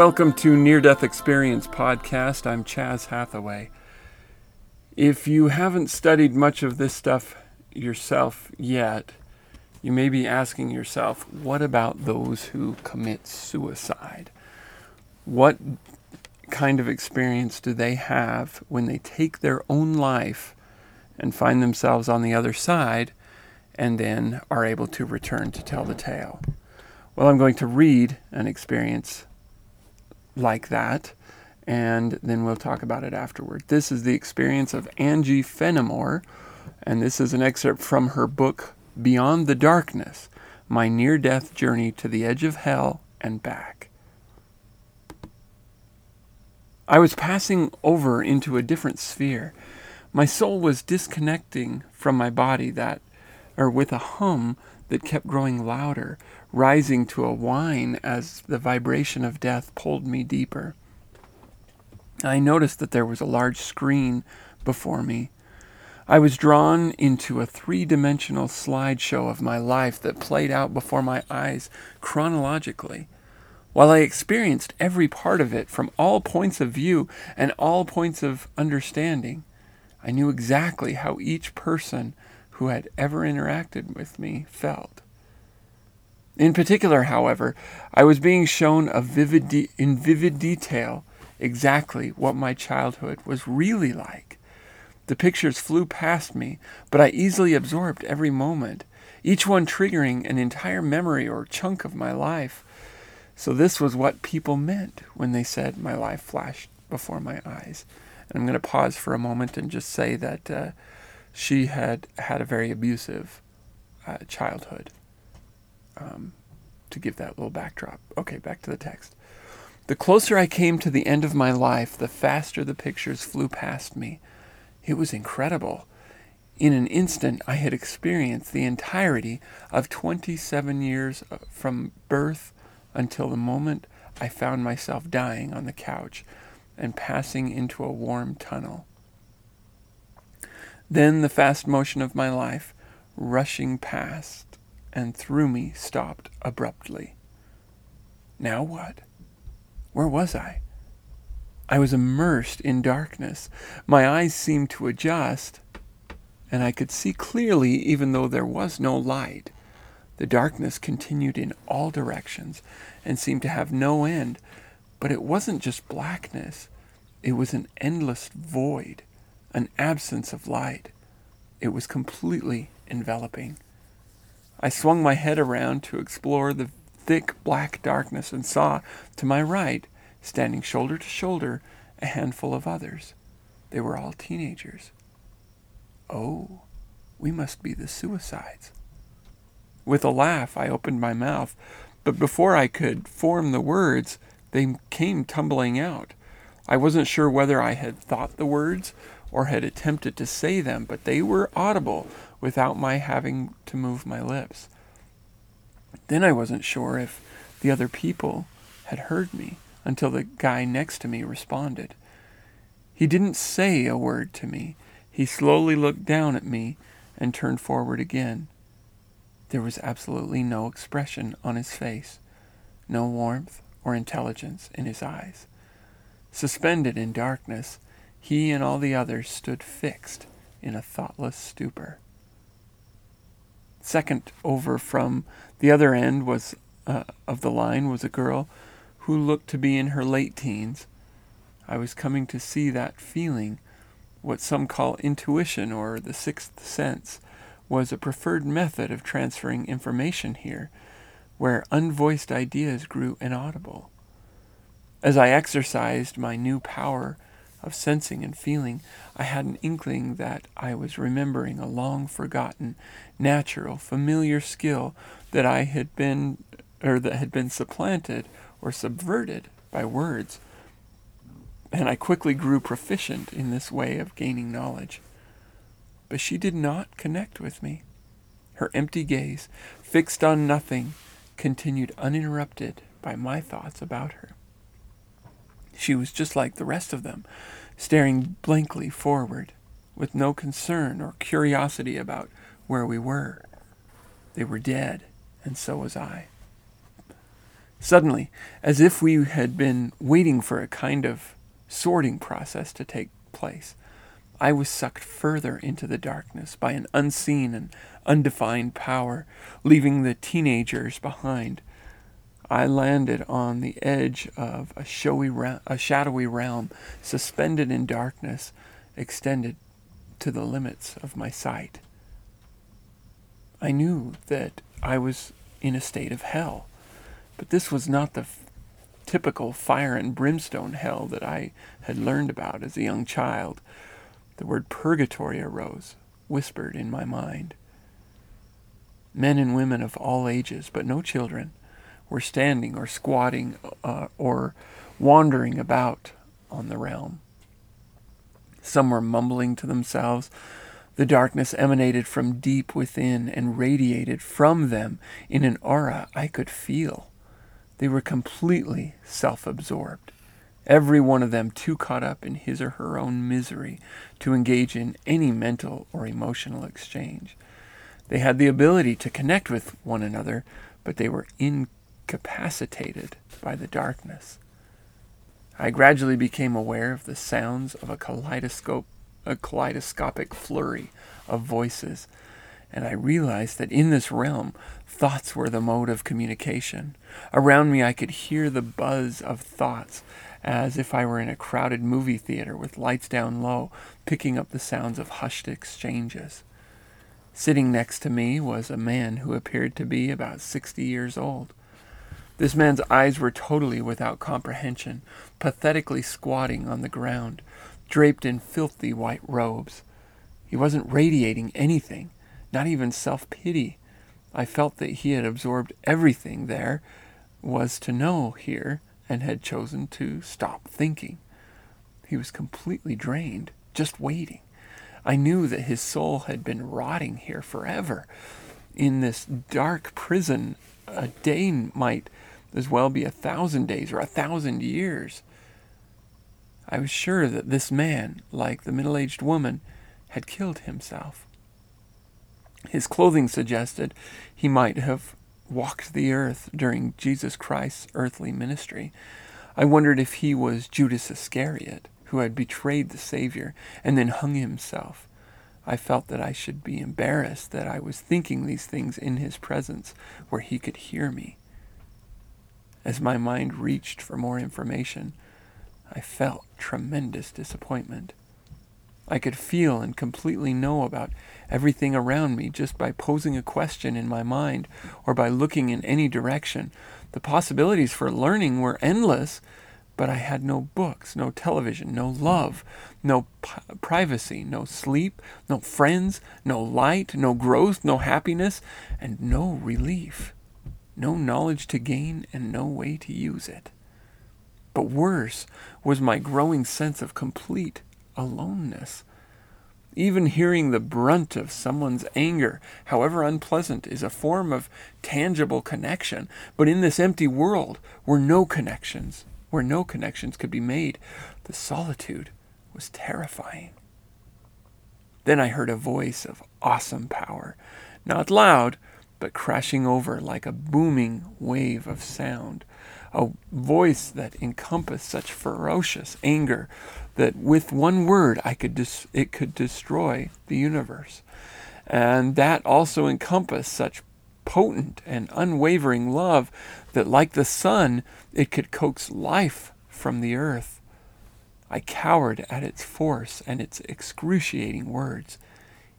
Welcome to Near Death Experience Podcast. I'm Chaz Hathaway. If you haven't studied much of this stuff yourself yet, you may be asking yourself, what about those who commit suicide? What kind of experience do they have when they take their own life and find themselves on the other side and then are able to return to tell the tale? Well, I'm going to read an experience like that, and then we'll talk about it afterward. This is the experience of Angie Fenimore, and this is an excerpt from her book, Beyond the Darkness My Near Death Journey to the Edge of Hell and Back. I was passing over into a different sphere. My soul was disconnecting from my body that, or with a hum that kept growing louder, rising to a whine as the vibration of death pulled me deeper. I noticed that there was a large screen before me. I was drawn into a three dimensional slideshow of my life that played out before my eyes chronologically. While I experienced every part of it from all points of view and all points of understanding, I knew exactly how each person who had ever interacted with me felt. In particular, however, I was being shown vivid de- in vivid detail exactly what my childhood was really like. The pictures flew past me, but I easily absorbed every moment, each one triggering an entire memory or chunk of my life. So, this was what people meant when they said my life flashed before my eyes. And I'm going to pause for a moment and just say that uh, she had had a very abusive uh, childhood um, to give that little backdrop. Okay, back to the text. The closer I came to the end of my life, the faster the pictures flew past me. It was incredible. In an instant, I had experienced the entirety of 27 years uh, from birth until the moment I found myself dying on the couch and passing into a warm tunnel. Then the fast motion of my life, rushing past, and through me stopped abruptly. Now what? Where was I? I was immersed in darkness. My eyes seemed to adjust, and I could see clearly even though there was no light. The darkness continued in all directions and seemed to have no end, but it wasn't just blackness. It was an endless void, an absence of light. It was completely enveloping. I swung my head around to explore the thick black darkness and saw, to my right, standing shoulder to shoulder, a handful of others. They were all teenagers. Oh, we must be the suicides. With a laugh, I opened my mouth, but before I could form the words, they came tumbling out. I wasn't sure whether I had thought the words or had attempted to say them, but they were audible without my having to move my lips. Then I wasn't sure if the other people had heard me until the guy next to me responded. He didn't say a word to me. He slowly looked down at me and turned forward again. There was absolutely no expression on his face, no warmth or intelligence in his eyes. Suspended in darkness, he and all the others stood fixed in a thoughtless stupor. Second over from the other end was uh, of the line was a girl who looked to be in her late teens. I was coming to see that feeling, what some call intuition or the sixth sense, was a preferred method of transferring information here, where unvoiced ideas grew inaudible. As I exercised my new power of sensing and feeling, I had an inkling that I was remembering a long forgotten, natural, familiar skill that I had been, or that had been supplanted or subverted by words. And I quickly grew proficient in this way of gaining knowledge. But she did not connect with me. Her empty gaze, fixed on nothing, continued uninterrupted by my thoughts about her. She was just like the rest of them, staring blankly forward, with no concern or curiosity about where we were. They were dead, and so was I. Suddenly, as if we had been waiting for a kind of sorting process to take place, I was sucked further into the darkness by an unseen and undefined power, leaving the teenagers behind. I landed on the edge of a, showy, a shadowy realm, suspended in darkness, extended to the limits of my sight. I knew that I was in a state of hell, but this was not the f- typical fire and brimstone hell that I had learned about as a young child. The word purgatory arose, whispered in my mind. Men and women of all ages, but no children, were standing or squatting uh, or wandering about on the realm. Some were mumbling to themselves. The darkness emanated from deep within and radiated from them in an aura I could feel. They were completely self absorbed, every one of them too caught up in his or her own misery to engage in any mental or emotional exchange. They had the ability to connect with one another, but they were incapacitated by the darkness. I gradually became aware of the sounds of a kaleidoscope, a kaleidoscopic flurry of voices, and I realized that in this realm, thoughts were the mode of communication. Around me, I could hear the buzz of thoughts as if I were in a crowded movie theater with lights down low, picking up the sounds of hushed exchanges. Sitting next to me was a man who appeared to be about sixty years old. This man's eyes were totally without comprehension, pathetically squatting on the ground, draped in filthy white robes. He wasn't radiating anything, not even self pity. I felt that he had absorbed everything there was to know here and had chosen to stop thinking. He was completely drained, just waiting. I knew that his soul had been rotting here forever. In this dark prison, a day might as well be a thousand days or a thousand years. I was sure that this man, like the middle aged woman, had killed himself. His clothing suggested he might have walked the earth during Jesus Christ's earthly ministry. I wondered if he was Judas Iscariot, who had betrayed the Savior and then hung himself. I felt that I should be embarrassed that I was thinking these things in his presence, where he could hear me. As my mind reached for more information, I felt tremendous disappointment. I could feel and completely know about everything around me just by posing a question in my mind or by looking in any direction. The possibilities for learning were endless, but I had no books, no television, no love, no p- privacy, no sleep, no friends, no light, no growth, no happiness, and no relief no knowledge to gain, and no way to use it. But worse was my growing sense of complete aloneness. Even hearing the brunt of someone's anger, however unpleasant, is a form of tangible connection. But in this empty world, where no connections, where no connections could be made, the solitude was terrifying. Then I heard a voice of awesome power, not loud, but crashing over like a booming wave of sound. A voice that encompassed such ferocious anger that with one word I could dis- it could destroy the universe. And that also encompassed such potent and unwavering love that, like the sun, it could coax life from the earth. I cowered at its force and its excruciating words.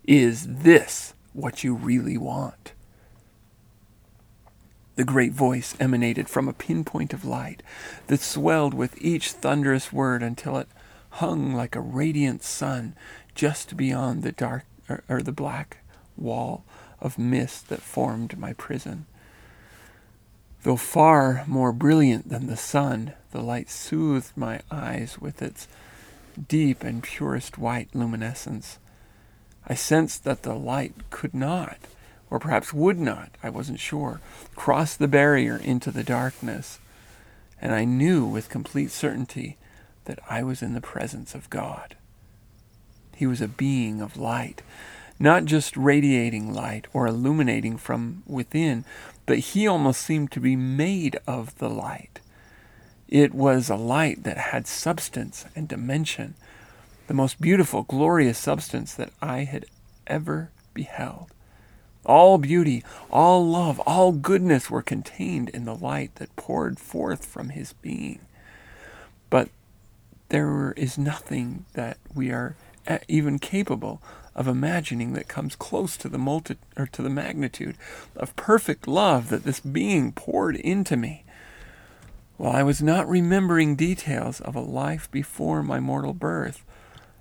Is this what you really want? The great voice emanated from a pinpoint of light that swelled with each thunderous word until it hung like a radiant sun just beyond the dark or, or the black wall of mist that formed my prison. Though far more brilliant than the sun, the light soothed my eyes with its deep and purest white luminescence. I sensed that the light could not or perhaps would not, I wasn't sure, cross the barrier into the darkness. And I knew with complete certainty that I was in the presence of God. He was a being of light, not just radiating light or illuminating from within, but he almost seemed to be made of the light. It was a light that had substance and dimension, the most beautiful, glorious substance that I had ever beheld. All beauty, all love, all goodness were contained in the light that poured forth from his being. But there is nothing that we are even capable of imagining that comes close to the multi- or to the magnitude of perfect love that this being poured into me. While I was not remembering details of a life before my mortal birth,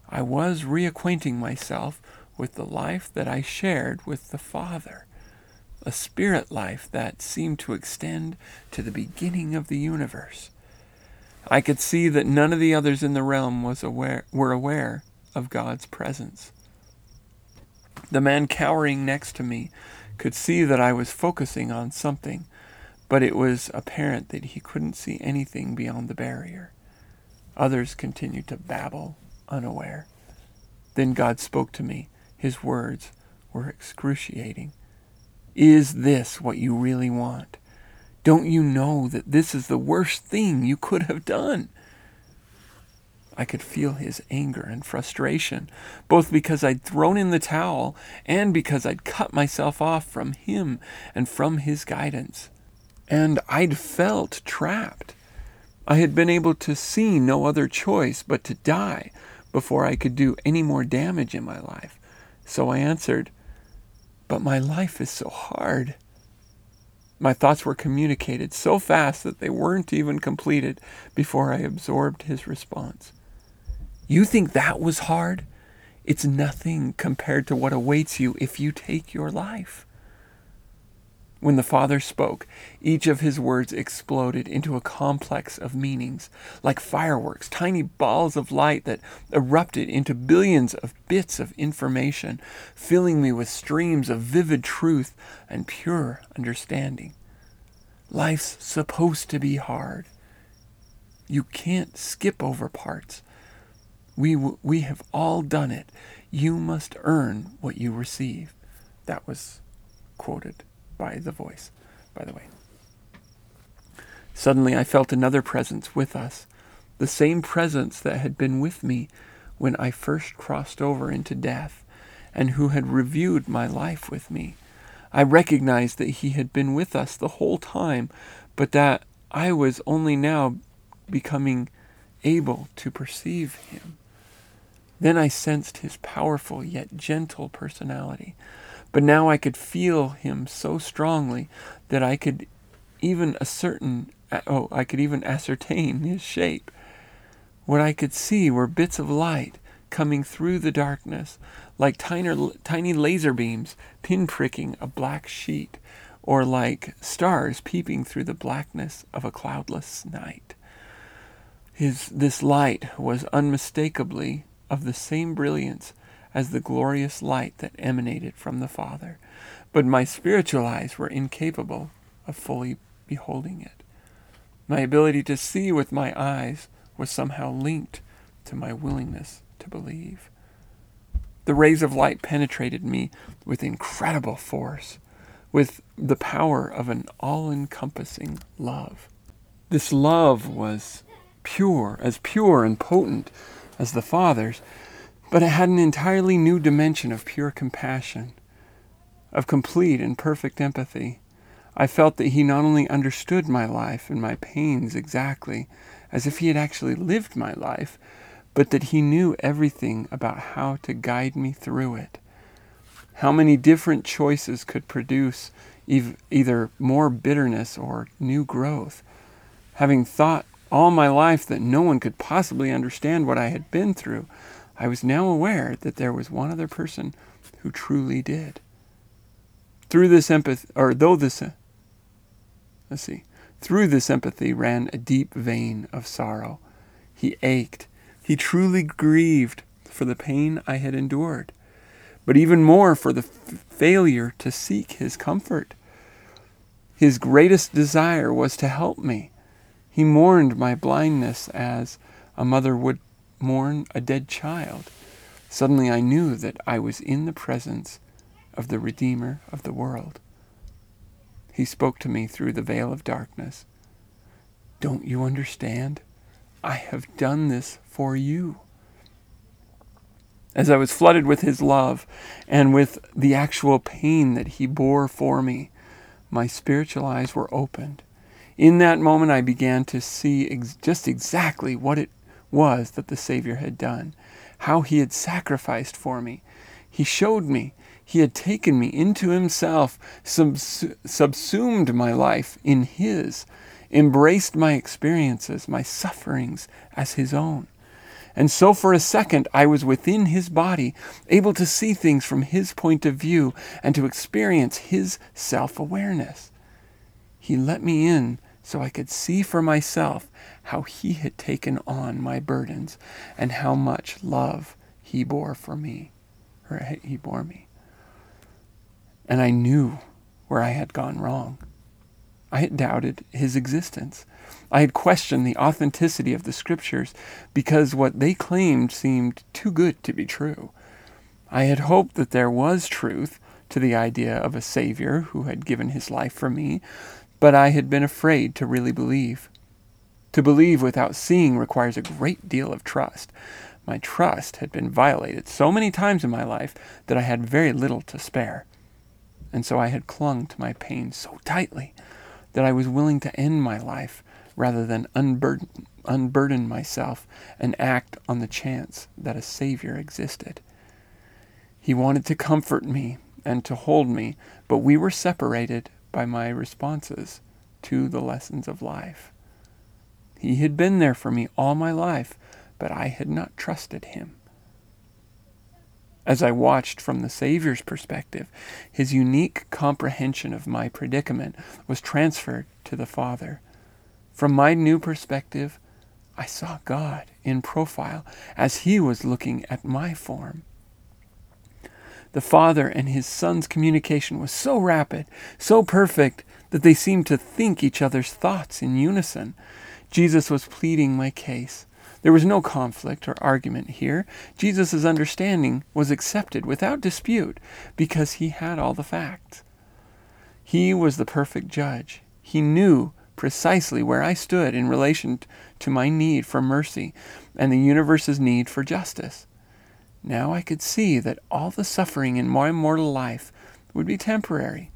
I was reacquainting myself with the life that I shared with the Father, a spirit life that seemed to extend to the beginning of the universe. I could see that none of the others in the realm was aware, were aware of God's presence. The man cowering next to me could see that I was focusing on something, but it was apparent that he couldn't see anything beyond the barrier. Others continued to babble, unaware. Then God spoke to me his words were excruciating. Is this what you really want? Don't you know that this is the worst thing you could have done? I could feel his anger and frustration, both because I'd thrown in the towel and because I'd cut myself off from him and from his guidance. And I'd felt trapped. I had been able to see no other choice but to die before I could do any more damage in my life. So I answered, But my life is so hard. My thoughts were communicated so fast that they weren't even completed before I absorbed his response. You think that was hard? It's nothing compared to what awaits you if you take your life. When the Father spoke, each of his words exploded into a complex of meanings, like fireworks, tiny balls of light that erupted into billions of bits of information, filling me with streams of vivid truth and pure understanding. Life's supposed to be hard. You can't skip over parts. We, we have all done it. You must earn what you receive. That was quoted by the voice, by the way. Suddenly I felt another presence with us, the same presence that had been with me when I first crossed over into death, and who had reviewed my life with me. I recognized that he had been with us the whole time, but that I was only now becoming able to perceive him. Then I sensed his powerful yet gentle personality, but now I could feel him so strongly that I could even ascertain, uh, oh, I could even ascertain his shape. What I could see were bits of light coming through the darkness, like tiny, tiny laser beams pinpricking a black sheet, or like stars peeping through the blackness of a cloudless night. His, this light was unmistakably of the same brilliance as the glorious light that emanated from the Father, but my spiritual eyes were incapable of fully beholding it. My ability to see with my eyes was somehow linked to my willingness to believe. The rays of light penetrated me with incredible force, with the power of an all encompassing love. This love was pure, as pure and potent as the Father's, but it had an entirely new dimension of pure compassion, of complete and perfect empathy. I felt that he not only understood my life and my pains exactly, as if he had actually lived my life, but that he knew everything about how to guide me through it. How many different choices could produce ev- either more bitterness or new growth? Having thought all my life that no one could possibly understand what I had been through, I was now aware that there was one other person who truly did. Through this empathy, or though this, uh, let's see, through this empathy ran a deep vein of sorrow. He ached. He truly grieved for the pain I had endured, but even more for the f- failure to seek his comfort. His greatest desire was to help me. He mourned my blindness as a mother would mourn a dead child. Suddenly I knew that I was in the presence of the Redeemer of the world. He spoke to me through the veil of darkness. Don't you understand? I have done this for you. As I was flooded with his love and with the actual pain that he bore for me, my spiritual eyes were opened. In that moment, I began to see ex- just exactly what it was that the Savior had done, how he had sacrificed for me. He showed me he had taken me into himself, subs- subsumed my life in his, embraced my experiences, my sufferings as his own. And so, for a second, I was within his body, able to see things from his point of view and to experience his self awareness. He let me in so I could see for myself how he had taken on my burdens and how much love he bore for me, or he bore me and I knew where I had gone wrong. I had doubted his existence. I had questioned the authenticity of the scriptures because what they claimed seemed too good to be true. I had hoped that there was truth to the idea of a Savior who had given his life for me, but I had been afraid to really believe. To believe without seeing requires a great deal of trust. My trust had been violated so many times in my life that I had very little to spare and so I had clung to my pain so tightly that I was willing to end my life rather than unburden, unburden myself and act on the chance that a Savior existed. He wanted to comfort me and to hold me, but we were separated by my responses to the lessons of life. He had been there for me all my life, but I had not trusted him. As I watched from the Savior's perspective, his unique comprehension of my predicament was transferred to the Father. From my new perspective, I saw God in profile as he was looking at my form. The Father and his Son's communication was so rapid, so perfect, that they seemed to think each other's thoughts in unison. Jesus was pleading my case. There was no conflict or argument here. Jesus' understanding was accepted without dispute because he had all the facts. He was the perfect judge. He knew precisely where I stood in relation to my need for mercy and the universe's need for justice. Now I could see that all the suffering in my mortal life would be temporary,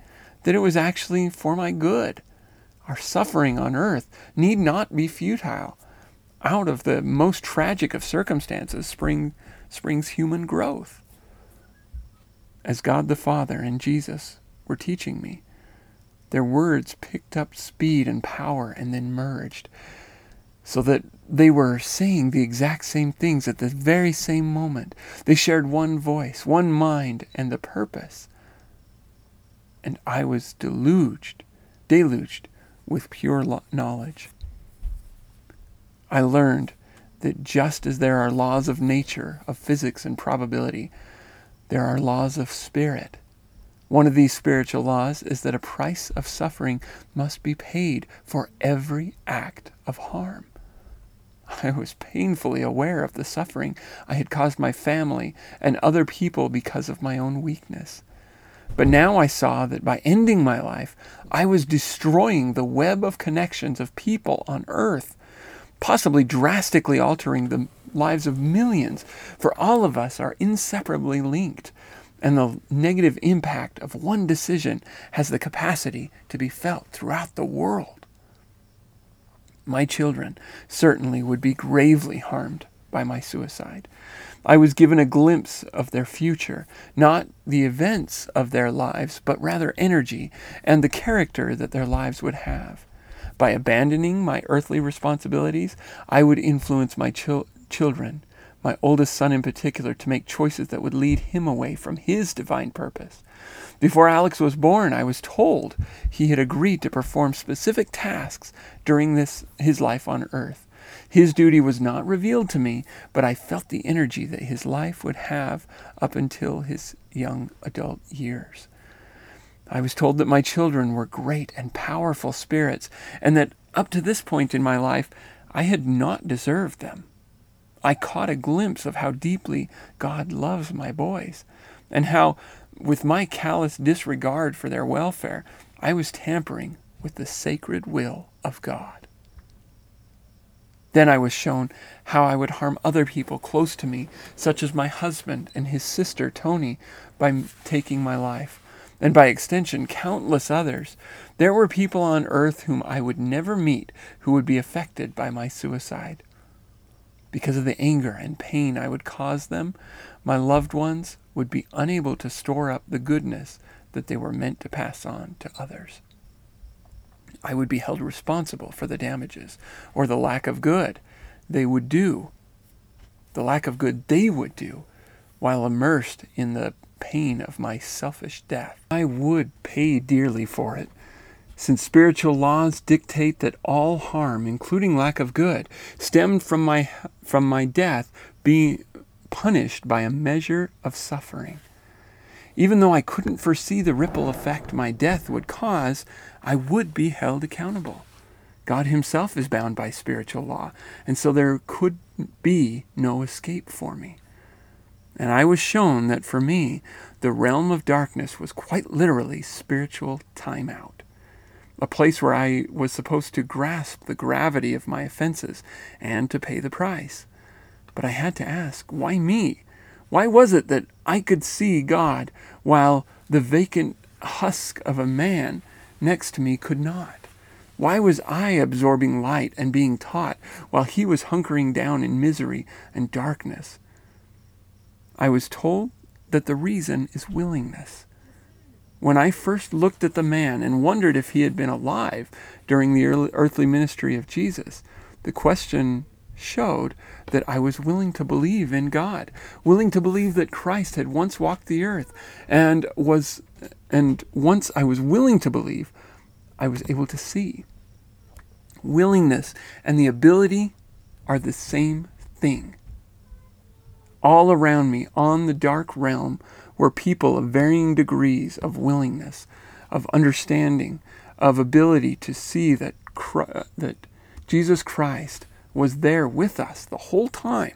that it was actually for my good. Our suffering on earth need not be futile out of the most tragic of circumstances spring, springs human growth. As God the Father and Jesus were teaching me, their words picked up speed and power and then merged, so that they were saying the exact same things at the very same moment. They shared one voice, one mind, and the purpose. And I was deluged, deluged with pure knowledge. I learned that just as there are laws of nature, of physics and probability, there are laws of spirit. One of these spiritual laws is that a price of suffering must be paid for every act of harm. I was painfully aware of the suffering I had caused my family and other people because of my own weakness. But now I saw that by ending my life, I was destroying the web of connections of people on earth possibly drastically altering the lives of millions, for all of us are inseparably linked, and the negative impact of one decision has the capacity to be felt throughout the world. My children certainly would be gravely harmed by my suicide. I was given a glimpse of their future, not the events of their lives, but rather energy and the character that their lives would have. By abandoning my earthly responsibilities, I would influence my chil- children, my oldest son in particular, to make choices that would lead him away from his divine purpose. Before Alex was born, I was told he had agreed to perform specific tasks during this his life on earth. His duty was not revealed to me, but I felt the energy that his life would have up until his young adult years. I was told that my children were great and powerful spirits, and that up to this point in my life, I had not deserved them. I caught a glimpse of how deeply God loves my boys, and how, with my callous disregard for their welfare, I was tampering with the sacred will of God. Then I was shown how I would harm other people close to me, such as my husband and his sister Tony, by taking my life, and by extension, countless others. There were people on earth whom I would never meet who would be affected by my suicide. Because of the anger and pain I would cause them, my loved ones would be unable to store up the goodness that they were meant to pass on to others. I would be held responsible for the damages or the lack of good they would do, the lack of good they would do, while immersed in the pain of my selfish death. I would pay dearly for it, since spiritual laws dictate that all harm, including lack of good, stemmed from my, from my death being punished by a measure of suffering. Even though I couldn't foresee the ripple effect my death would cause, I would be held accountable. God Himself is bound by spiritual law, and so there could be no escape for me. And I was shown that for me, the realm of darkness was quite literally spiritual timeout, a place where I was supposed to grasp the gravity of my offenses and to pay the price. But I had to ask, why me? Why was it that I could see God while the vacant husk of a man next to me could not? Why was I absorbing light and being taught while he was hunkering down in misery and darkness? I was told that the reason is willingness. When I first looked at the man and wondered if he had been alive during the earthly ministry of Jesus, the question showed that I was willing to believe in God, willing to believe that Christ had once walked the earth and was and once I was willing to believe, I was able to see. Willingness and the ability are the same thing. All around me, on the dark realm, were people of varying degrees of willingness, of understanding, of ability to see that, that Jesus Christ was there with us the whole time.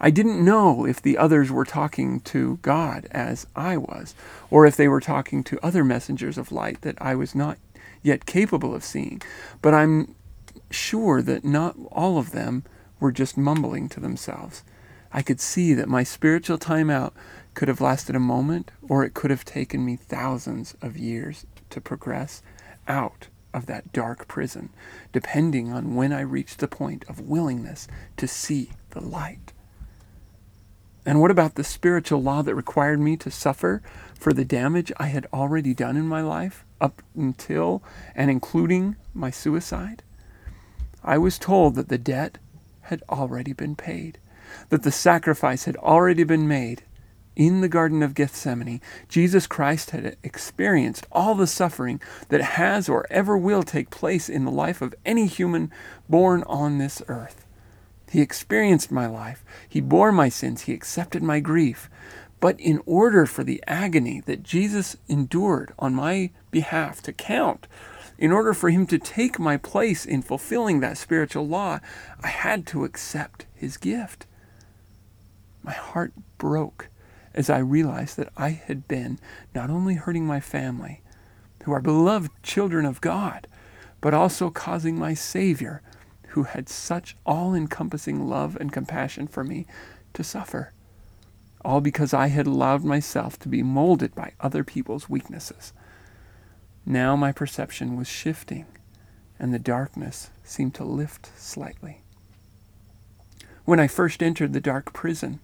I didn't know if the others were talking to God as I was, or if they were talking to other messengers of light that I was not yet capable of seeing. But I'm sure that not all of them were just mumbling to themselves. I could see that my spiritual timeout could have lasted a moment, or it could have taken me thousands of years to progress out of that dark prison, depending on when I reached the point of willingness to see the light. And what about the spiritual law that required me to suffer for the damage I had already done in my life, up until and including my suicide? I was told that the debt had already been paid, that the sacrifice had already been made, in the Garden of Gethsemane, Jesus Christ had experienced all the suffering that has or ever will take place in the life of any human born on this earth. He experienced my life. He bore my sins. He accepted my grief. But in order for the agony that Jesus endured on my behalf to count, in order for him to take my place in fulfilling that spiritual law, I had to accept his gift. My heart broke as I realized that I had been not only hurting my family, who are beloved children of God, but also causing my Savior, who had such all encompassing love and compassion for me, to suffer. All because I had allowed myself to be molded by other people's weaknesses. Now my perception was shifting, and the darkness seemed to lift slightly. When I first entered the dark prison,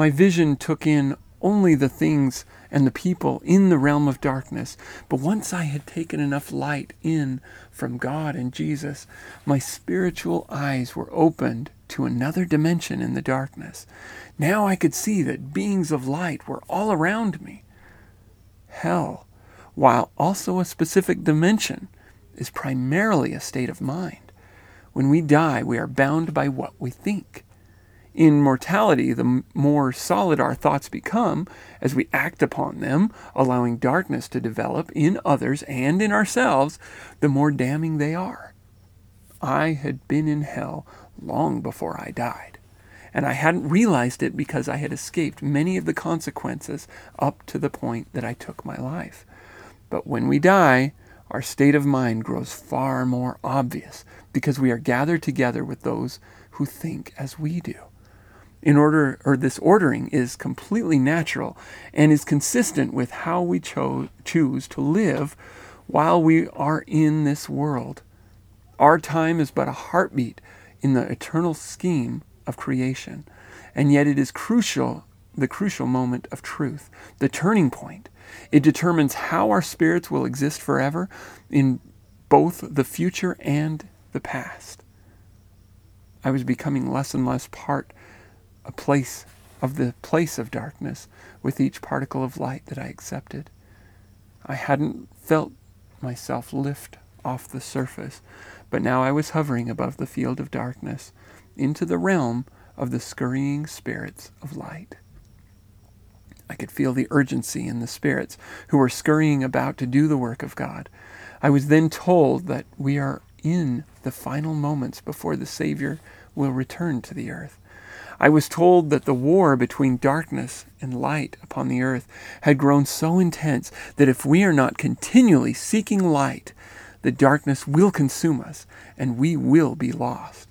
my vision took in only the things and the people in the realm of darkness. But once I had taken enough light in from God and Jesus, my spiritual eyes were opened to another dimension in the darkness. Now I could see that beings of light were all around me. Hell, while also a specific dimension, is primarily a state of mind. When we die, we are bound by what we think in mortality, the more solid our thoughts become as we act upon them, allowing darkness to develop in others and in ourselves, the more damning they are. I had been in hell long before I died, and I hadn't realized it because I had escaped many of the consequences up to the point that I took my life. But when we die, our state of mind grows far more obvious because we are gathered together with those who think as we do. In order, or this ordering is completely natural and is consistent with how we cho- choose to live while we are in this world. Our time is but a heartbeat in the eternal scheme of creation, and yet it is crucial, the crucial moment of truth, the turning point. It determines how our spirits will exist forever in both the future and the past. I was becoming less and less part, a place of the place of darkness with each particle of light that I accepted. I hadn't felt myself lift off the surface, but now I was hovering above the field of darkness into the realm of the scurrying spirits of light. I could feel the urgency in the spirits who were scurrying about to do the work of God. I was then told that we are in the final moments before the Savior will return to the earth. I was told that the war between darkness and light upon the earth had grown so intense that if we are not continually seeking light, the darkness will consume us and we will be lost.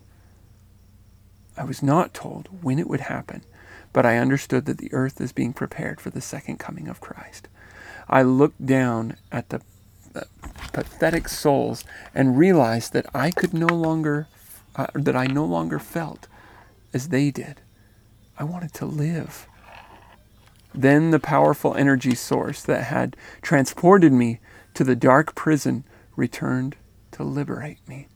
I was not told when it would happen, but I understood that the earth is being prepared for the second coming of Christ. I looked down at the pathetic souls and realized that I could no longer, uh, that I no longer felt as they did. I wanted to live. Then the powerful energy source that had transported me to the dark prison returned to liberate me.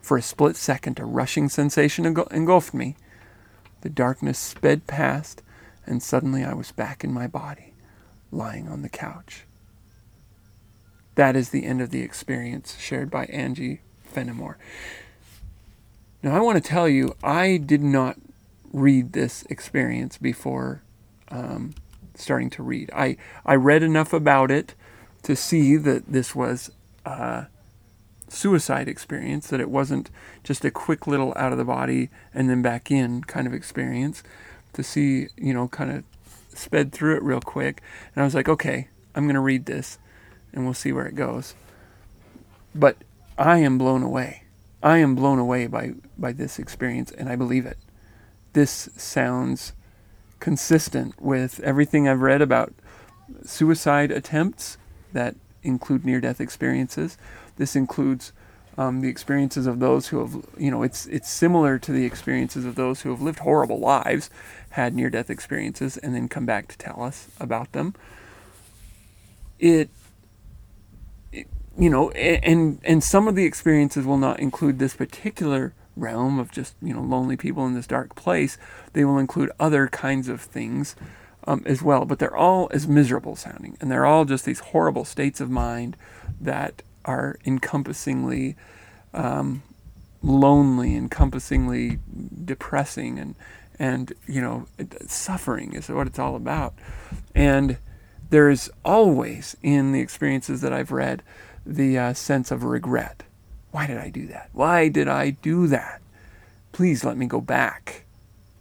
For a split second, a rushing sensation engulfed me. The darkness sped past, and suddenly I was back in my body, lying on the couch. That is the end of the experience shared by Angie Fenimore. Now, I want to tell you, I did not read this experience before um, starting to read. I, I read enough about it to see that this was a suicide experience, that it wasn't just a quick little out of the body and then back in kind of experience, to see, you know, kind of sped through it real quick. And I was like, okay, I'm going to read this and we'll see where it goes. But I am blown away. I am blown away by, by this experience, and I believe it. This sounds consistent with everything I've read about suicide attempts that include near death experiences. This includes um, the experiences of those who have, you know, it's, it's similar to the experiences of those who have lived horrible lives, had near death experiences, and then come back to tell us about them. It you know, and and some of the experiences will not include this particular realm of just you know lonely people in this dark place. They will include other kinds of things um, as well, but they're all as miserable sounding, and they're all just these horrible states of mind that are encompassingly um, lonely, encompassingly depressing, and and you know suffering is what it's all about, and there is always in the experiences that I've read the uh, sense of regret. Why did I do that? Why did I do that? Please let me go back.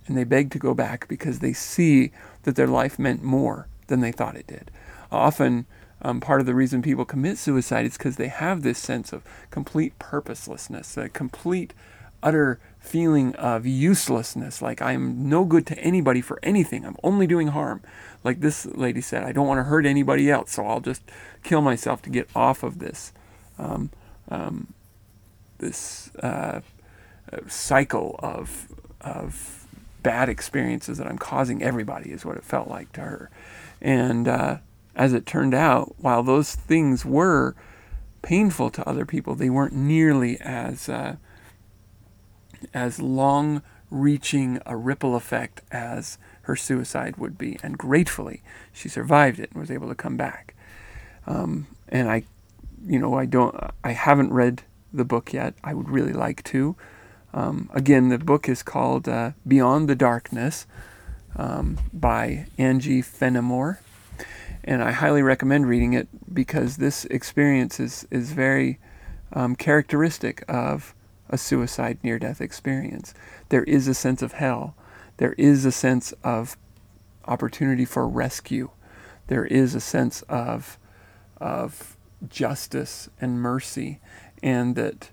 And they beg to go back because they see that their life meant more than they thought it did. Often, um, part of the reason people commit suicide is because they have this sense of complete purposelessness, a complete, utter feeling of uselessness. Like I'm no good to anybody for anything. I'm only doing harm like this lady said, I don't want to hurt anybody else, so I'll just kill myself to get off of this um, um, this uh, cycle of of bad experiences that I'm causing everybody is what it felt like to her. And uh, as it turned out, while those things were painful to other people, they weren't nearly as uh, as long reaching a ripple effect as her suicide would be. And gratefully, she survived it and was able to come back. Um, and I, you know, I don't, I haven't read the book yet. I would really like to. Um, again, the book is called uh, Beyond the Darkness um, by Angie Fenimore. And I highly recommend reading it because this experience is, is very um, characteristic of a suicide near death experience. There is a sense of hell there is a sense of opportunity for rescue. There is a sense of of justice and mercy, and that,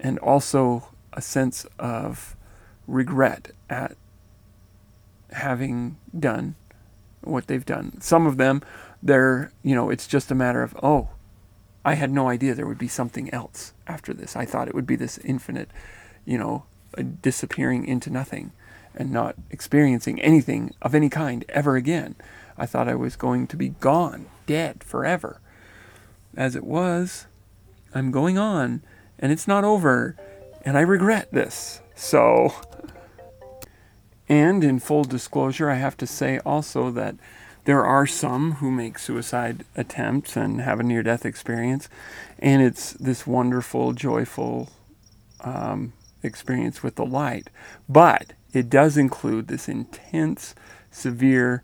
and also a sense of regret at having done what they've done. Some of them, they're, you know, it's just a matter of, oh, I had no idea there would be something else after this. I thought it would be this infinite, you know, disappearing into nothing and not experiencing anything of any kind ever again. I thought I was going to be gone, dead forever. As it was, I'm going on, and it's not over, and I regret this. So, and in full disclosure, I have to say also that there are some who make suicide attempts and have a near death experience, and it's this wonderful, joyful um, experience with the light. But it does include this intense, severe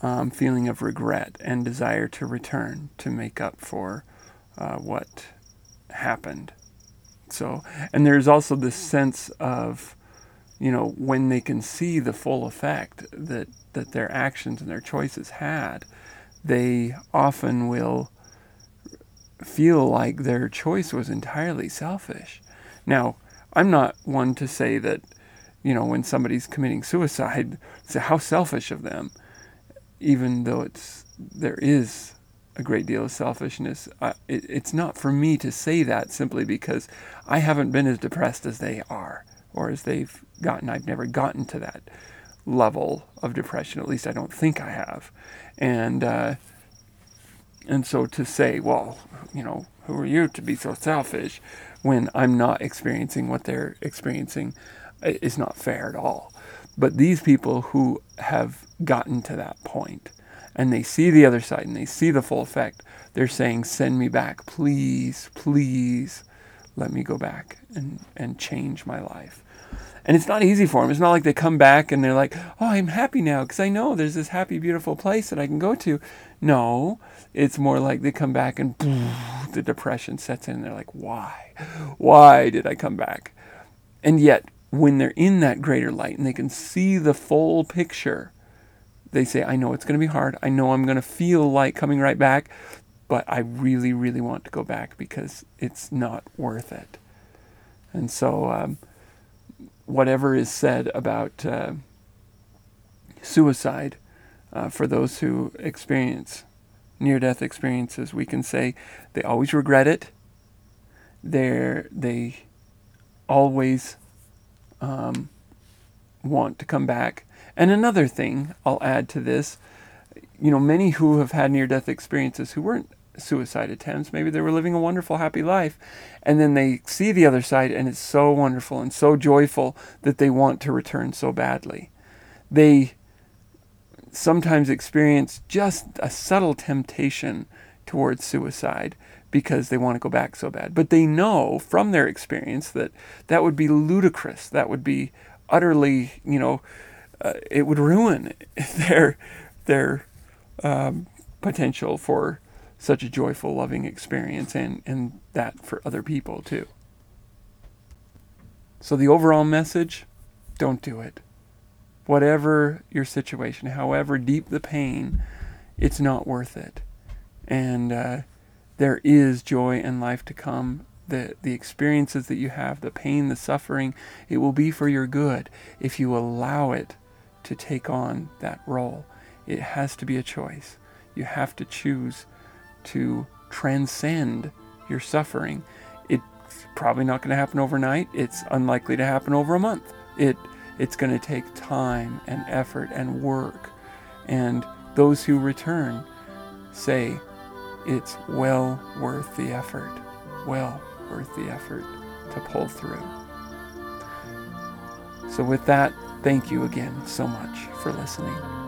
um, feeling of regret and desire to return to make up for uh, what happened. So, and there's also this sense of, you know, when they can see the full effect that that their actions and their choices had, they often will feel like their choice was entirely selfish. Now, I'm not one to say that, you know, when somebody's committing suicide, say how selfish of them, even though it's there is a great deal of selfishness. It, it's not for me to say that simply because I haven't been as depressed as they are or as they've gotten. I've never gotten to that level of depression. At least I don't think I have. And uh, and so to say, well, you know, who are you to be so selfish when I'm not experiencing what they're experiencing is not fair at all. But these people who have gotten to that point and they see the other side and they see the full effect, they're saying, Send me back, please, please let me go back and, and change my life. And it's not easy for them. It's not like they come back and they're like, oh, I'm happy now because I know there's this happy, beautiful place that I can go to. No, it's more like they come back and the depression sets in. And they're like, why? Why did I come back? And yet, when they're in that greater light and they can see the full picture, they say, I know it's going to be hard. I know I'm going to feel like coming right back, but I really, really want to go back because it's not worth it. And so, um, whatever is said about uh, suicide uh, for those who experience near death experiences, we can say they always regret it. They're, they always um, want to come back and another thing I'll add to this, you know, many who have had near death experiences who weren't suicide attempts, maybe they were living a wonderful, happy life, and then they see the other side and it's so wonderful and so joyful that they want to return so badly. They sometimes experience just a subtle temptation towards suicide because they want to go back so bad. But they know from their experience that that would be ludicrous. That would be utterly, you know, uh, it would ruin their their um, potential for such a joyful, loving experience, and and that for other people too. So the overall message: don't do it. Whatever your situation, however deep the pain, it's not worth it. And uh, there is joy and life to come the, the experiences that you have, the pain, the suffering, it will be for your good if you allow it to take on that role. It has to be a choice. You have to choose to transcend your suffering. It's probably not going to happen overnight. It's unlikely to happen over a month. It it's going to take time and effort and work. And those who return say it's well worth the effort. Well worth the effort to pull through. So with that, Thank you again so much for listening.